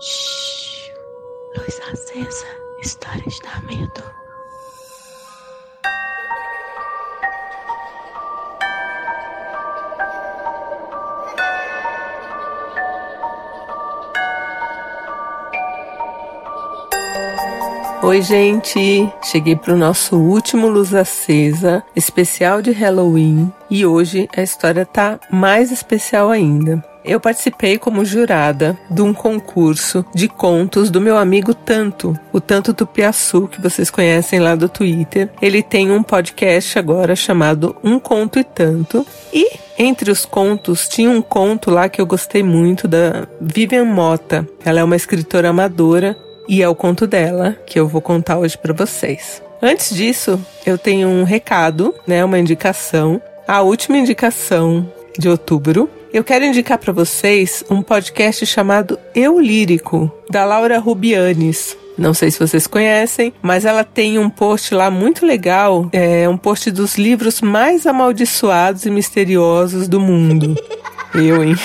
Shhh. Luz acesa. Histórias da medo. Oi, gente! Cheguei para o nosso último Luz Acesa, especial de Halloween, e hoje a história tá mais especial ainda. Eu participei como jurada de um concurso de contos do meu amigo Tanto, o Tanto Tupiaçu, que vocês conhecem lá do Twitter. Ele tem um podcast agora chamado Um Conto e Tanto. E entre os contos tinha um conto lá que eu gostei muito da Vivian Mota. Ela é uma escritora amadora e é o conto dela que eu vou contar hoje para vocês. Antes disso, eu tenho um recado, né, uma indicação, a última indicação de outubro. Eu quero indicar para vocês um podcast chamado Eu Lírico, da Laura Rubianes. Não sei se vocês conhecem, mas ela tem um post lá muito legal, é um post dos livros mais amaldiçoados e misteriosos do mundo. Eu, hein?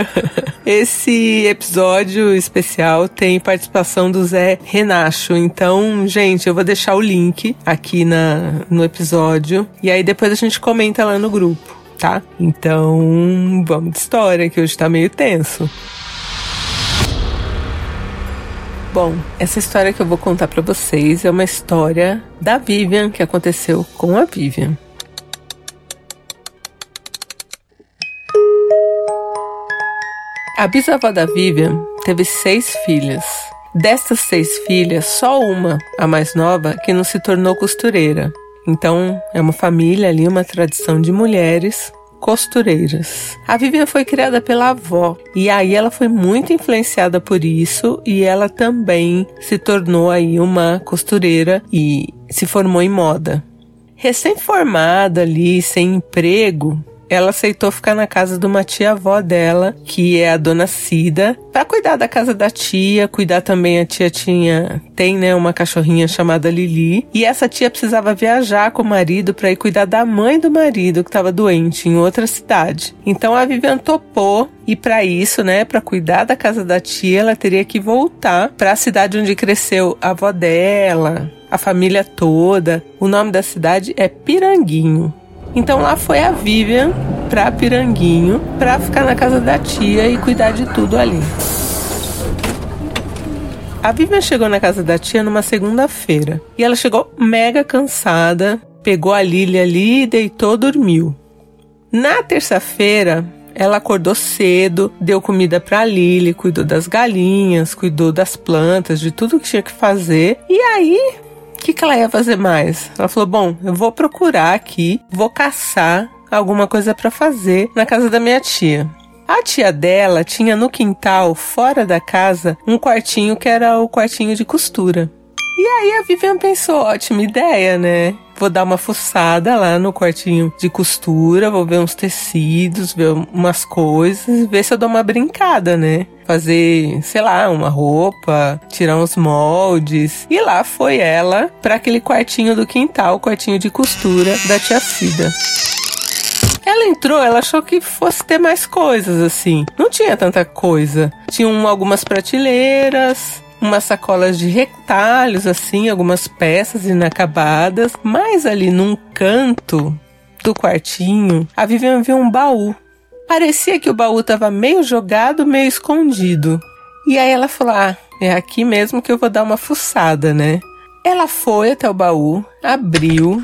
Esse episódio especial tem participação do Zé Renacho. Então, gente, eu vou deixar o link aqui na, no episódio. E aí depois a gente comenta lá no grupo, tá? Então, vamos de história, que hoje tá meio tenso. Bom, essa história que eu vou contar para vocês é uma história da Vivian que aconteceu com a Vivian. A bisavó da Vivian teve seis filhas. Destas seis filhas, só uma, a mais nova, que não se tornou costureira. Então, é uma família ali, uma tradição de mulheres costureiras. A Vivian foi criada pela avó e aí ela foi muito influenciada por isso e ela também se tornou aí uma costureira e se formou em moda. Recém-formada ali, sem emprego, ela aceitou ficar na casa de uma tia-avó dela, que é a dona Cida, para cuidar da casa da tia, cuidar também a tia tinha, tem, né, uma cachorrinha chamada Lili, e essa tia precisava viajar com o marido para ir cuidar da mãe do marido que estava doente em outra cidade. Então a Vivian topou e para isso, né, para cuidar da casa da tia, ela teria que voltar para a cidade onde cresceu a avó dela, a família toda. O nome da cidade é Piranguinho. Então lá foi a Vivian pra Piranguinho pra ficar na casa da tia e cuidar de tudo ali. A Vivian chegou na casa da tia numa segunda-feira e ela chegou mega cansada, pegou a Lily ali, deitou, dormiu. Na terça-feira, ela acordou cedo, deu comida para Lily, cuidou das galinhas, cuidou das plantas, de tudo que tinha que fazer. E aí que, que ela ia fazer mais? Ela falou: Bom, eu vou procurar aqui, vou caçar alguma coisa para fazer na casa da minha tia. A tia dela tinha no quintal, fora da casa, um quartinho que era o quartinho de costura. E aí a Vivian pensou, ótima ideia, né? Vou dar uma fuçada lá no quartinho de costura, vou ver uns tecidos, ver umas coisas, ver se eu dou uma brincada, né? Fazer, sei lá, uma roupa, tirar uns moldes. E lá foi ela para aquele quartinho do quintal, quartinho de costura da tia Cida. Ela entrou, ela achou que fosse ter mais coisas assim. Não tinha tanta coisa. Tinham algumas prateleiras, umas sacolas de retalhos, assim, algumas peças inacabadas, mas ali num canto do quartinho, a Vivian viu um baú. Parecia que o baú estava meio jogado, meio escondido. E aí ela falou: Ah, é aqui mesmo que eu vou dar uma fuçada, né? Ela foi até o baú, abriu.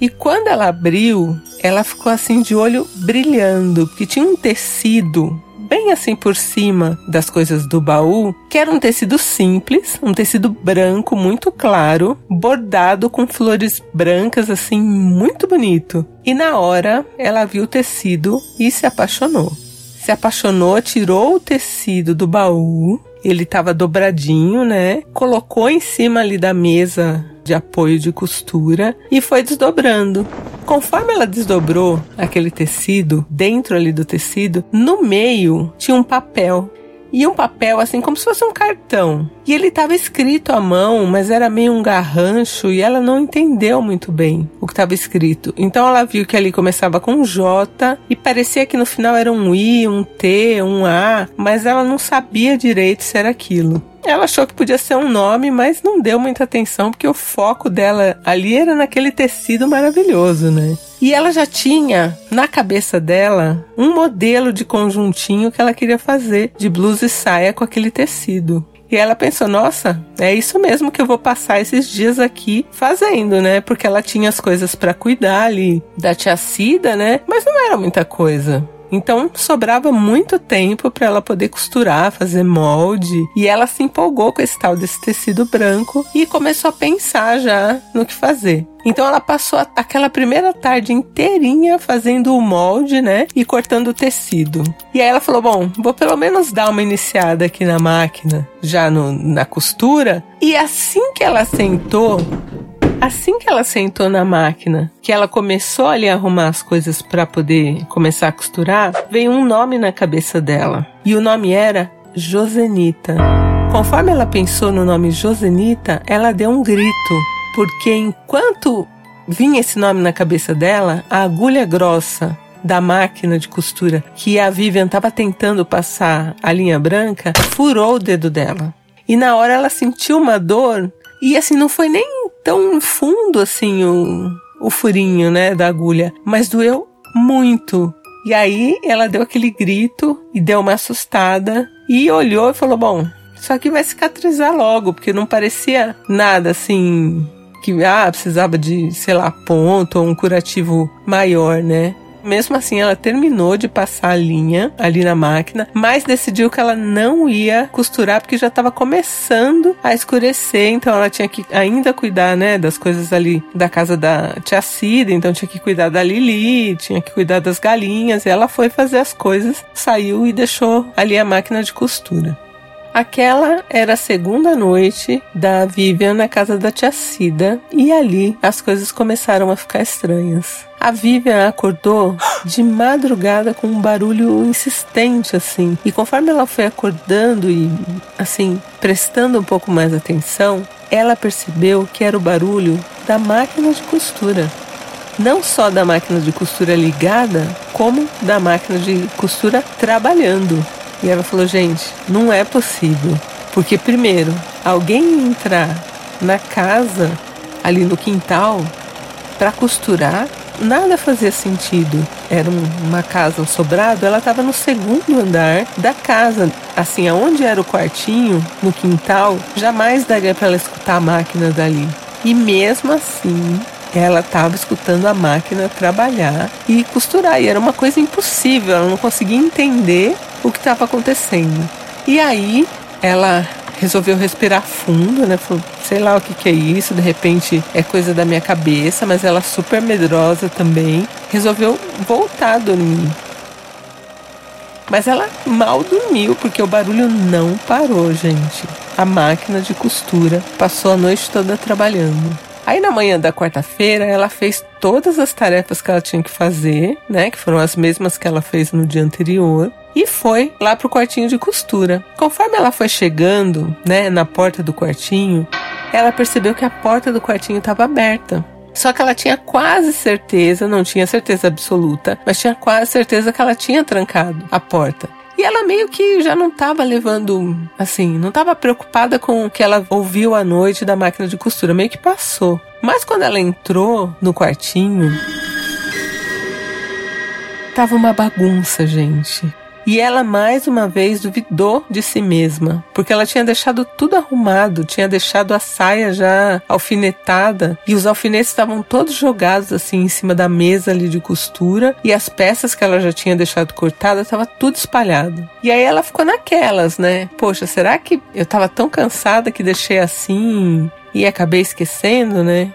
E quando ela abriu, ela ficou assim de olho brilhando, porque tinha um tecido bem assim por cima das coisas do baú, que era um tecido simples, um tecido branco muito claro, bordado com flores brancas assim muito bonito. E na hora ela viu o tecido e se apaixonou. Se apaixonou, tirou o tecido do baú, ele estava dobradinho, né? Colocou em cima ali da mesa de apoio de costura e foi desdobrando. Conforme ela desdobrou aquele tecido, dentro ali do tecido, no meio tinha um papel. e um papel assim como se fosse um cartão. E ele estava escrito à mão, mas era meio um garrancho e ela não entendeu muito bem o que estava escrito. Então ela viu que ali começava com J e parecia que no final era um I, um T, um A, mas ela não sabia direito se era aquilo. Ela achou que podia ser um nome, mas não deu muita atenção porque o foco dela ali era naquele tecido maravilhoso, né? E ela já tinha na cabeça dela um modelo de conjuntinho que ela queria fazer de blusa e saia com aquele tecido. E ela pensou, nossa, é isso mesmo que eu vou passar esses dias aqui fazendo, né? Porque ela tinha as coisas para cuidar ali da tia Cida, né? Mas não era muita coisa. Então sobrava muito tempo para ela poder costurar, fazer molde, e ela se empolgou com esse tal desse tecido branco e começou a pensar já no que fazer. Então ela passou aquela primeira tarde inteirinha fazendo o molde, né? E cortando o tecido. E aí ela falou: Bom, vou pelo menos dar uma iniciada aqui na máquina, já no, na costura. E assim que ela sentou, Assim que ela sentou na máquina, que ela começou ali a arrumar as coisas para poder começar a costurar, veio um nome na cabeça dela. E o nome era Josenita. Conforme ela pensou no nome Josenita, ela deu um grito, porque enquanto vinha esse nome na cabeça dela, a agulha grossa da máquina de costura que a Vivian estava tentando passar a linha branca furou o dedo dela. E na hora ela sentiu uma dor e assim não foi nem tão fundo assim o, o furinho, né, da agulha, mas doeu muito. E aí ela deu aquele grito e deu uma assustada e olhou e falou: Bom, isso aqui vai cicatrizar logo, porque não parecia nada assim que ah, precisava de, sei lá, ponto ou um curativo maior, né? Mesmo assim, ela terminou de passar a linha ali na máquina, mas decidiu que ela não ia costurar porque já estava começando a escurecer, então ela tinha que ainda cuidar, né, das coisas ali da casa da tia Cida, então tinha que cuidar da Lili, tinha que cuidar das galinhas, e ela foi fazer as coisas, saiu e deixou ali a máquina de costura. Aquela era a segunda noite da Vivian na casa da tia Cida e ali as coisas começaram a ficar estranhas. A Vivian acordou de madrugada com um barulho insistente, assim. E conforme ela foi acordando e, assim, prestando um pouco mais atenção, ela percebeu que era o barulho da máquina de costura. Não só da máquina de costura ligada, como da máquina de costura trabalhando. E ela falou: gente, não é possível. Porque, primeiro, alguém entrar na casa, ali no quintal, para costurar nada fazia sentido. Era uma casa, um sobrado, ela estava no segundo andar da casa. Assim, aonde era o quartinho, no quintal, jamais daria para ela escutar a máquina dali. E mesmo assim, ela estava escutando a máquina trabalhar e costurar. E era uma coisa impossível, ela não conseguia entender o que estava acontecendo. E aí, ela resolveu respirar fundo, né? Falou, sei lá o que, que é isso, de repente é coisa da minha cabeça, mas ela super medrosa também. Resolveu voltar a dormir. Mas ela mal dormiu porque o barulho não parou, gente. A máquina de costura passou a noite toda trabalhando. Aí na manhã da quarta-feira ela fez todas as tarefas que ela tinha que fazer, né? Que foram as mesmas que ela fez no dia anterior e foi lá pro quartinho de costura. Conforme ela foi chegando, né, na porta do quartinho, ela percebeu que a porta do quartinho estava aberta. Só que ela tinha quase certeza, não tinha certeza absoluta, mas tinha quase certeza que ela tinha trancado a porta. E ela meio que já não estava levando, assim, não estava preocupada com o que ela ouviu à noite da máquina de costura, meio que passou. Mas quando ela entrou no quartinho, tava uma bagunça, gente. E ela mais uma vez duvidou de si mesma, porque ela tinha deixado tudo arrumado, tinha deixado a saia já alfinetada e os alfinetes estavam todos jogados assim em cima da mesa ali de costura e as peças que ela já tinha deixado cortadas estava tudo espalhado. E aí ela ficou naquelas, né? Poxa, será que eu estava tão cansada que deixei assim e acabei esquecendo, né?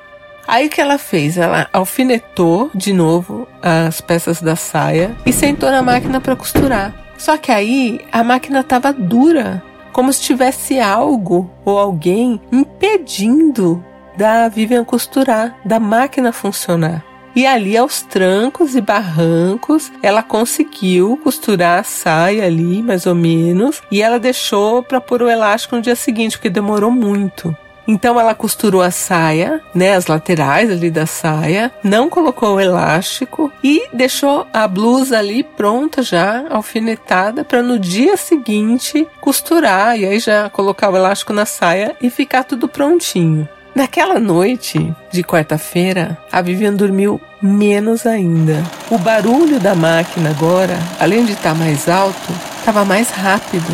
Aí o que ela fez? Ela alfinetou de novo as peças da saia e sentou na máquina para costurar. Só que aí a máquina estava dura, como se tivesse algo ou alguém impedindo da Vivian costurar, da máquina funcionar. E ali, aos trancos e barrancos, ela conseguiu costurar a saia ali, mais ou menos, e ela deixou para pôr o elástico no dia seguinte, porque demorou muito. Então ela costurou a saia, né, as laterais ali da saia, não colocou o elástico e deixou a blusa ali pronta já, alfinetada, para no dia seguinte costurar e aí já colocar o elástico na saia e ficar tudo prontinho. Naquela noite de quarta-feira, a Vivian dormiu menos ainda. O barulho da máquina agora, além de estar mais alto, estava mais rápido.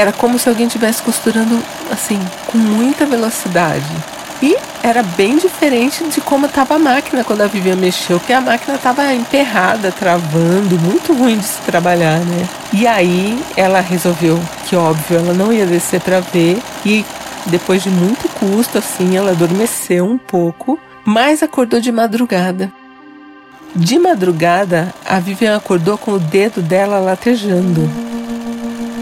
Era como se alguém estivesse costurando assim, com muita velocidade. E era bem diferente de como estava a máquina quando a Vivian mexeu, que a máquina estava emperrada, travando, muito ruim de se trabalhar, né? E aí ela resolveu que, óbvio, ela não ia descer para ver e depois de muito custo, assim, ela adormeceu um pouco, mas acordou de madrugada. De madrugada, a Vivian acordou com o dedo dela latejando.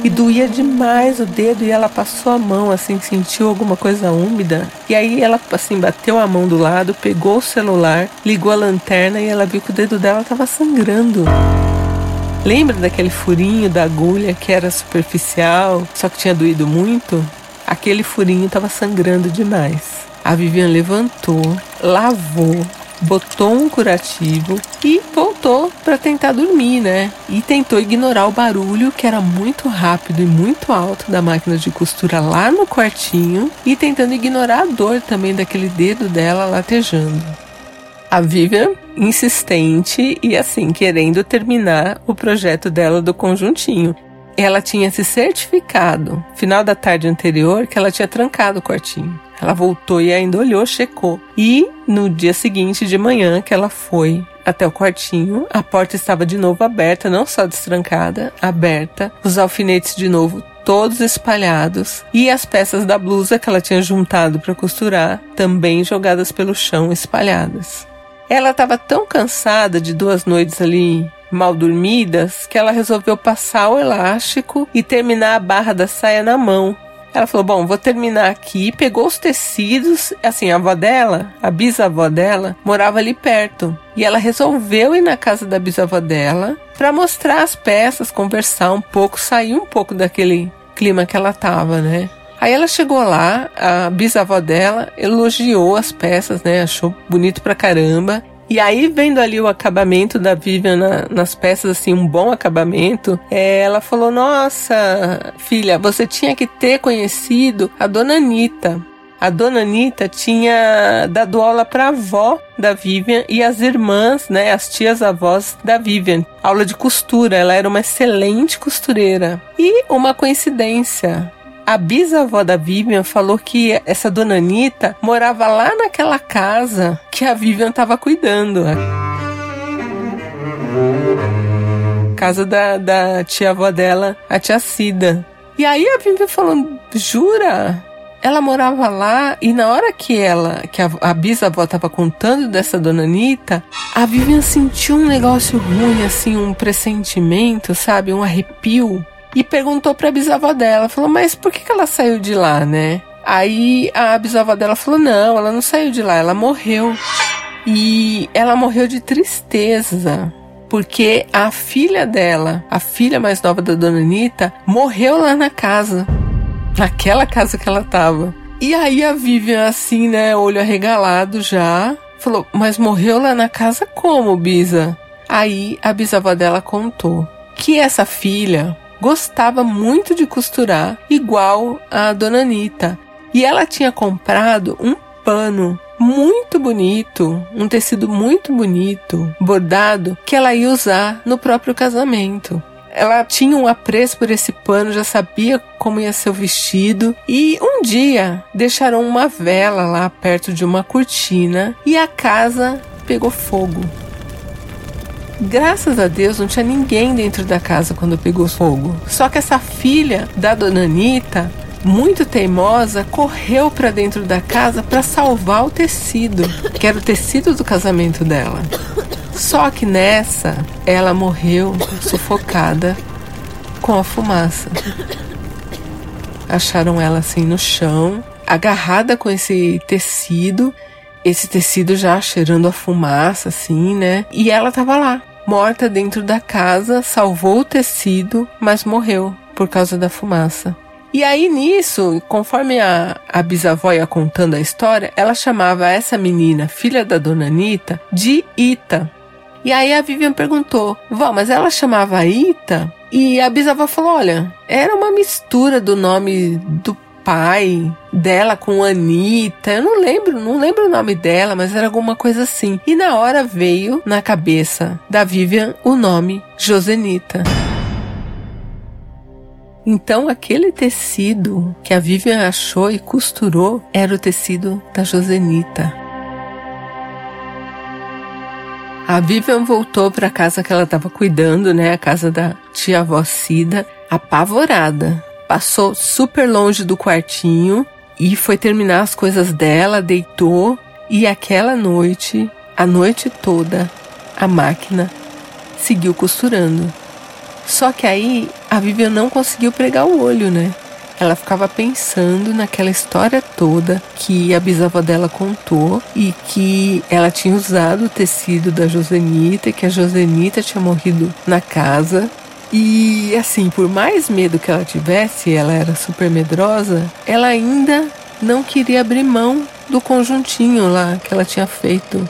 E doía demais o dedo e ela passou a mão, assim, sentiu alguma coisa úmida. E aí ela, assim, bateu a mão do lado, pegou o celular, ligou a lanterna e ela viu que o dedo dela estava sangrando. Lembra daquele furinho da agulha que era superficial, só que tinha doído muito? Aquele furinho estava sangrando demais. A Vivian levantou, lavou, botou um curativo e voltou para tentar dormir, né? E tentou ignorar o barulho que era muito rápido e muito alto da máquina de costura lá no quartinho e tentando ignorar a dor também daquele dedo dela latejando. A Vivian insistente e assim querendo terminar o projeto dela do conjuntinho ela tinha se certificado, final da tarde anterior, que ela tinha trancado o quartinho. Ela voltou e ainda olhou, checou. E no dia seguinte de manhã que ela foi até o quartinho, a porta estava de novo aberta, não só destrancada, aberta, os alfinetes de novo todos espalhados e as peças da blusa que ela tinha juntado para costurar também jogadas pelo chão espalhadas. Ela estava tão cansada de duas noites ali mal dormidas que ela resolveu passar o elástico e terminar a barra da saia na mão. Ela falou: Bom, vou terminar aqui. Pegou os tecidos. Assim, a avó dela, a bisavó dela, morava ali perto. E ela resolveu ir na casa da bisavó dela para mostrar as peças, conversar um pouco, sair um pouco daquele clima que ela tava, né? Aí ela chegou lá, a bisavó dela elogiou as peças, né? Achou bonito pra caramba. E aí, vendo ali o acabamento da Vivian na, nas peças, assim, um bom acabamento, é, ela falou: Nossa, filha, você tinha que ter conhecido a dona Anitta. A dona Anitta tinha dado aula para a avó da Vivian e as irmãs, né, as tias avós da Vivian. Aula de costura, ela era uma excelente costureira. E uma coincidência, a bisavó da Vivian falou que essa dona Anitta morava lá naquela casa que a Vivian estava cuidando. Casa da, da tia-avó dela, a tia Cida. E aí a Vivian falou: Jura? Ela morava lá e na hora que ela, que a, a bisavó estava contando dessa dona Anitta, a Vivian sentiu um negócio ruim, assim, um pressentimento, sabe? Um arrepio e perguntou para a bisavó dela, falou: "Mas por que, que ela saiu de lá, né?" Aí a bisavó dela falou: "Não, ela não saiu de lá, ela morreu." E ela morreu de tristeza, porque a filha dela, a filha mais nova da dona Anitta, morreu lá na casa, naquela casa que ela tava. E aí a Vivian, assim, né, olho arregalado já, falou: Mas morreu lá na casa como, Bisa? Aí a bisavó dela contou que essa filha gostava muito de costurar, igual a dona Anitta. E ela tinha comprado um pano muito bonito, um tecido muito bonito, bordado, que ela ia usar no próprio casamento. Ela tinha um apreço por esse pano, já sabia como ia ser o vestido. E um dia deixaram uma vela lá perto de uma cortina e a casa pegou fogo. Graças a Deus não tinha ninguém dentro da casa quando pegou fogo. Só que essa filha da dona Anitta, muito teimosa, correu para dentro da casa para salvar o tecido, que era o tecido do casamento dela. Só que nessa, ela morreu sufocada com a fumaça. Acharam ela assim no chão, agarrada com esse tecido esse tecido já cheirando a fumaça, assim, né? E ela tava lá, morta dentro da casa, salvou o tecido, mas morreu por causa da fumaça. E aí nisso, conforme a, a bisavó ia contando a história, ela chamava essa menina, filha da dona Anitta, de Ita. E aí a Vivian perguntou, vó, mas ela chamava Ita? E a bisavó falou, olha, era uma mistura do nome do pai dela com Anitta. Eu não lembro, não lembro o nome dela, mas era alguma coisa assim. E na hora veio na cabeça da Vivian o nome Josenita. Então, aquele tecido que a Vivian achou e costurou era o tecido da Josenita. A Vivian voltou para a casa que ela estava cuidando, né? A casa da tia avó Cida, apavorada. Passou super longe do quartinho e foi terminar as coisas dela, deitou e aquela noite, a noite toda, a máquina seguiu costurando. Só que aí a Vivian não conseguiu pregar o olho, né? Ela ficava pensando naquela história toda que a bisavó dela contou e que ela tinha usado o tecido da Josenita, que a Josenita tinha morrido na casa. E assim, por mais medo que ela tivesse, ela era super medrosa, ela ainda não queria abrir mão do conjuntinho lá que ela tinha feito.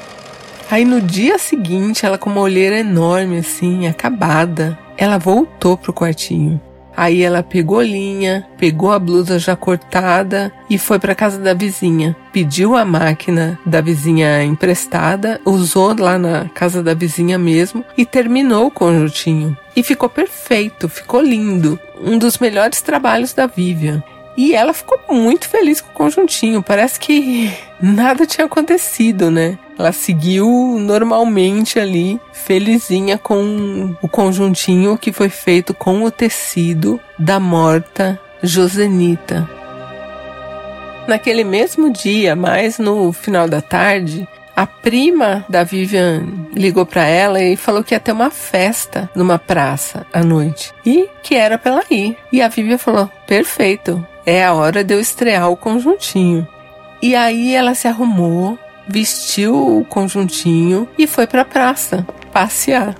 Aí no dia seguinte, ela com uma olheira enorme assim, acabada, ela voltou pro quartinho. Aí ela pegou linha, pegou a blusa já cortada e foi para casa da vizinha. Pediu a máquina da vizinha emprestada, usou lá na casa da vizinha mesmo e terminou o conjuntinho. E ficou perfeito, ficou lindo. Um dos melhores trabalhos da Vivian. E ela ficou muito feliz com o conjuntinho. Parece que nada tinha acontecido, né? Ela seguiu normalmente ali, felizinha com o conjuntinho que foi feito com o tecido da morta Josenita. Naquele mesmo dia, mais no final da tarde, a prima da Vivian ligou para ela e falou que ia ter uma festa numa praça à noite e que era para ela ir. E a Vivian falou: perfeito, é a hora de eu estrear o conjuntinho. E aí ela se arrumou, vestiu o conjuntinho e foi para a praça passear.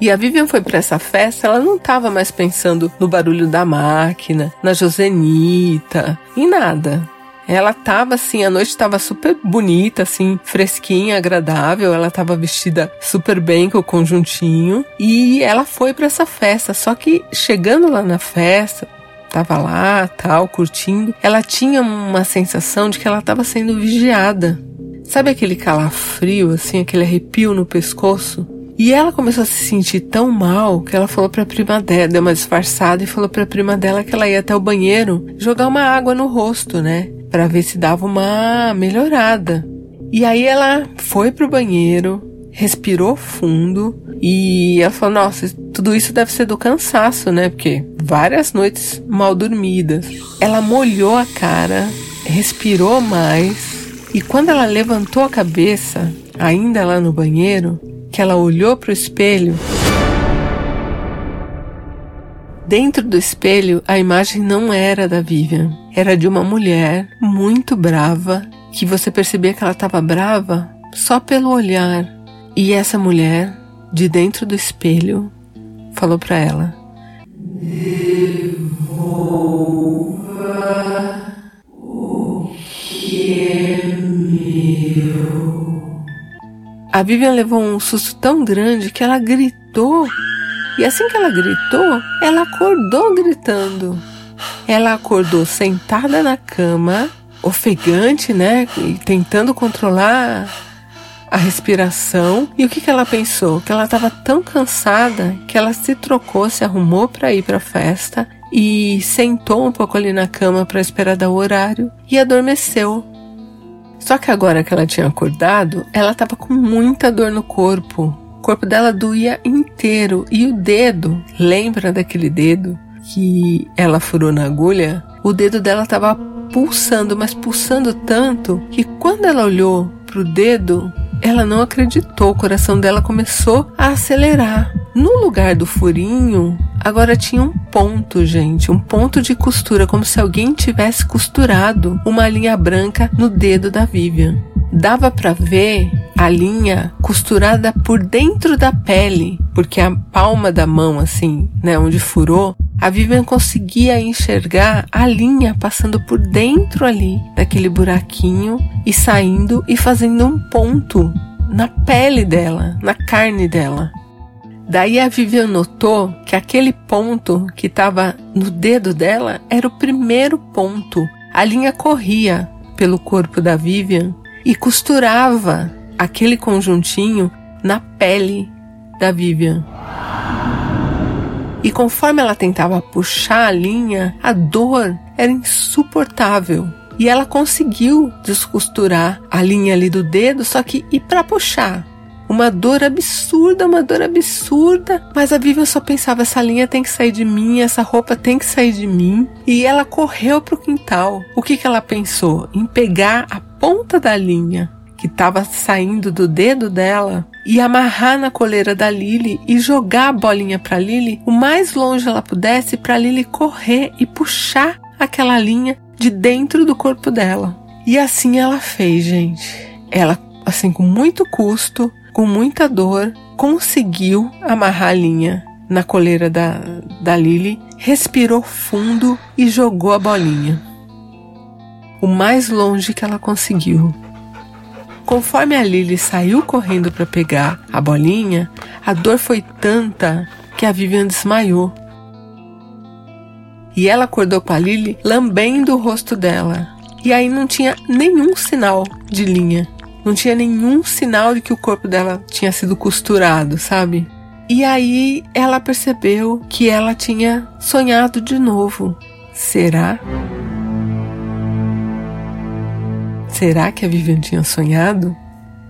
E a Vivian foi para essa festa, ela não estava mais pensando no barulho da máquina, na Josenita, em nada. Ela tava assim, a noite estava super bonita, assim, fresquinha, agradável. Ela tava vestida super bem com o conjuntinho e ela foi para essa festa. Só que chegando lá na festa, estava lá, tal, curtindo, ela tinha uma sensação de que ela estava sendo vigiada. Sabe aquele calafrio, assim, aquele arrepio no pescoço? E ela começou a se sentir tão mal que ela falou para a prima dela, deu uma disfarçada e falou para a prima dela que ela ia até o banheiro jogar uma água no rosto, né, para ver se dava uma melhorada. E aí ela foi pro banheiro, respirou fundo e ela falou: Nossa, tudo isso deve ser do cansaço, né? Porque várias noites mal dormidas. Ela molhou a cara, respirou mais e quando ela levantou a cabeça, ainda lá no banheiro, que ela olhou para o espelho, Dentro do espelho, a imagem não era da Vivian, era de uma mulher muito brava, que você percebia que ela estava brava só pelo olhar. E essa mulher, de dentro do espelho, falou para ela: Devolva o que é meu. A Vivian levou um susto tão grande que ela gritou. E assim que ela gritou, ela acordou gritando. Ela acordou sentada na cama, ofegante, né? E tentando controlar a respiração. E o que, que ela pensou? Que ela estava tão cansada que ela se trocou, se arrumou para ir para a festa e sentou um pouco ali na cama para esperar dar o horário e adormeceu. Só que agora que ela tinha acordado, ela estava com muita dor no corpo. Corpo dela doía inteiro e o dedo, lembra daquele dedo que ela furou na agulha? O dedo dela estava pulsando, mas pulsando tanto que quando ela olhou pro dedo, ela não acreditou, o coração dela começou a acelerar. No lugar do furinho, agora tinha um ponto, gente, um ponto de costura, como se alguém tivesse costurado uma linha branca no dedo da Vivian. dava para ver a linha costurada por dentro da pele, porque a palma da mão, assim, né, onde furou, a Vivian conseguia enxergar a linha passando por dentro ali daquele buraquinho e saindo e fazendo um ponto na pele dela, na carne dela. Daí a Vivian notou que aquele ponto que estava no dedo dela era o primeiro ponto. A linha corria pelo corpo da Vivian e costurava aquele conjuntinho na pele da Vivian. E conforme ela tentava puxar a linha, a dor era insuportável. E ela conseguiu descosturar a linha ali do dedo, só que e para puxar? Uma dor absurda, uma dor absurda. Mas a Vivian só pensava: essa linha tem que sair de mim, essa roupa tem que sair de mim. E ela correu pro quintal. O que, que ela pensou? Em pegar a ponta da linha que estava saindo do dedo dela e amarrar na coleira da Lily e jogar a bolinha para Lily o mais longe ela pudesse para Lily correr e puxar aquela linha de dentro do corpo dela. E assim ela fez, gente. Ela, assim, com muito custo, com muita dor, conseguiu amarrar a linha na coleira da, da Lily, respirou fundo e jogou a bolinha. O mais longe que ela conseguiu. Conforme a Lily saiu correndo para pegar a bolinha, a dor foi tanta que a Vivian desmaiou. E ela acordou com a Lily lambendo o rosto dela. E aí não tinha nenhum sinal de linha. Não tinha nenhum sinal de que o corpo dela tinha sido costurado, sabe? E aí ela percebeu que ela tinha sonhado de novo. Será? Será que a Vivian tinha sonhado?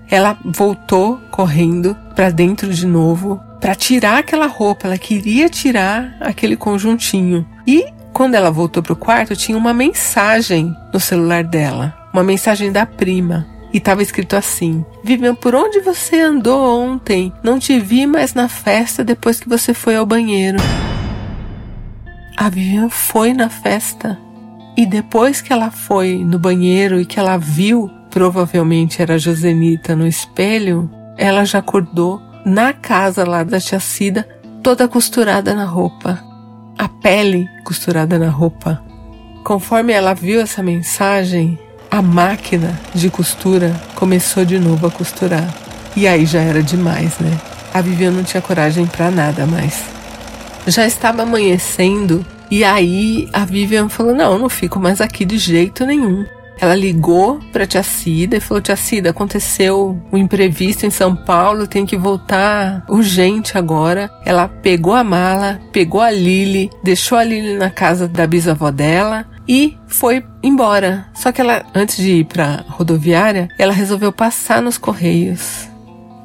Ela voltou correndo para dentro de novo para tirar aquela roupa. Ela queria tirar aquele conjuntinho. E quando ela voltou para o quarto, tinha uma mensagem no celular dela, uma mensagem da prima. E estava escrito assim: Vivian, por onde você andou ontem? Não te vi mais na festa depois que você foi ao banheiro. A Vivian foi na festa. E depois que ela foi no banheiro e que ela viu, provavelmente era Josenita no espelho, ela já acordou na casa lá da tia Cida, toda costurada na roupa. A pele costurada na roupa. Conforme ela viu essa mensagem, a máquina de costura começou de novo a costurar. E aí já era demais, né? A Vivian não tinha coragem para nada mais. Já estava amanhecendo e aí a Vivian falou: Não, não fico mais aqui de jeito nenhum. Ela ligou para tia Cida e falou: Tia Cida, aconteceu um imprevisto em São Paulo, tem que voltar urgente agora. Ela pegou a mala, pegou a Lily, deixou a Lily na casa da bisavó dela e foi embora. Só que ela, antes de ir para rodoviária, ela resolveu passar nos correios.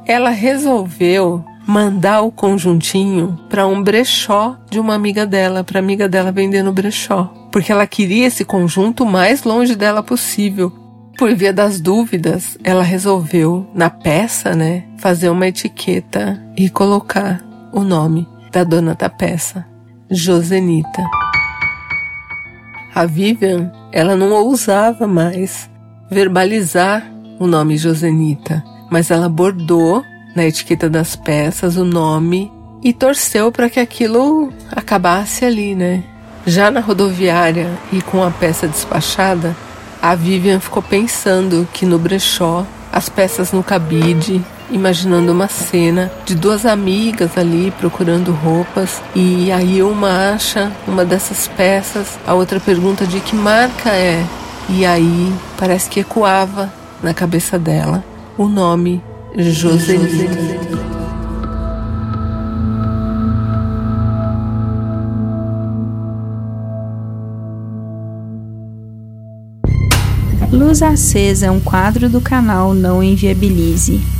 Ela resolveu mandar o conjuntinho para um brechó de uma amiga dela, para amiga dela vender no brechó, porque ela queria esse conjunto o mais longe dela possível. Por via das dúvidas, ela resolveu na peça, né, fazer uma etiqueta e colocar o nome da dona da peça, Josenita. A Vivian, ela não ousava mais verbalizar o nome Josenita, mas ela bordou na etiqueta das peças o nome e torceu para que aquilo acabasse ali, né? Já na rodoviária e com a peça despachada, a Vivian ficou pensando que no brechó, as peças no cabide, imaginando uma cena de duas amigas ali procurando roupas e aí uma acha uma dessas peças, a outra pergunta de que marca é e aí parece que ecoava na cabeça dela o nome Joselito. Luz Acesa é um quadro do canal Não Inviabilize.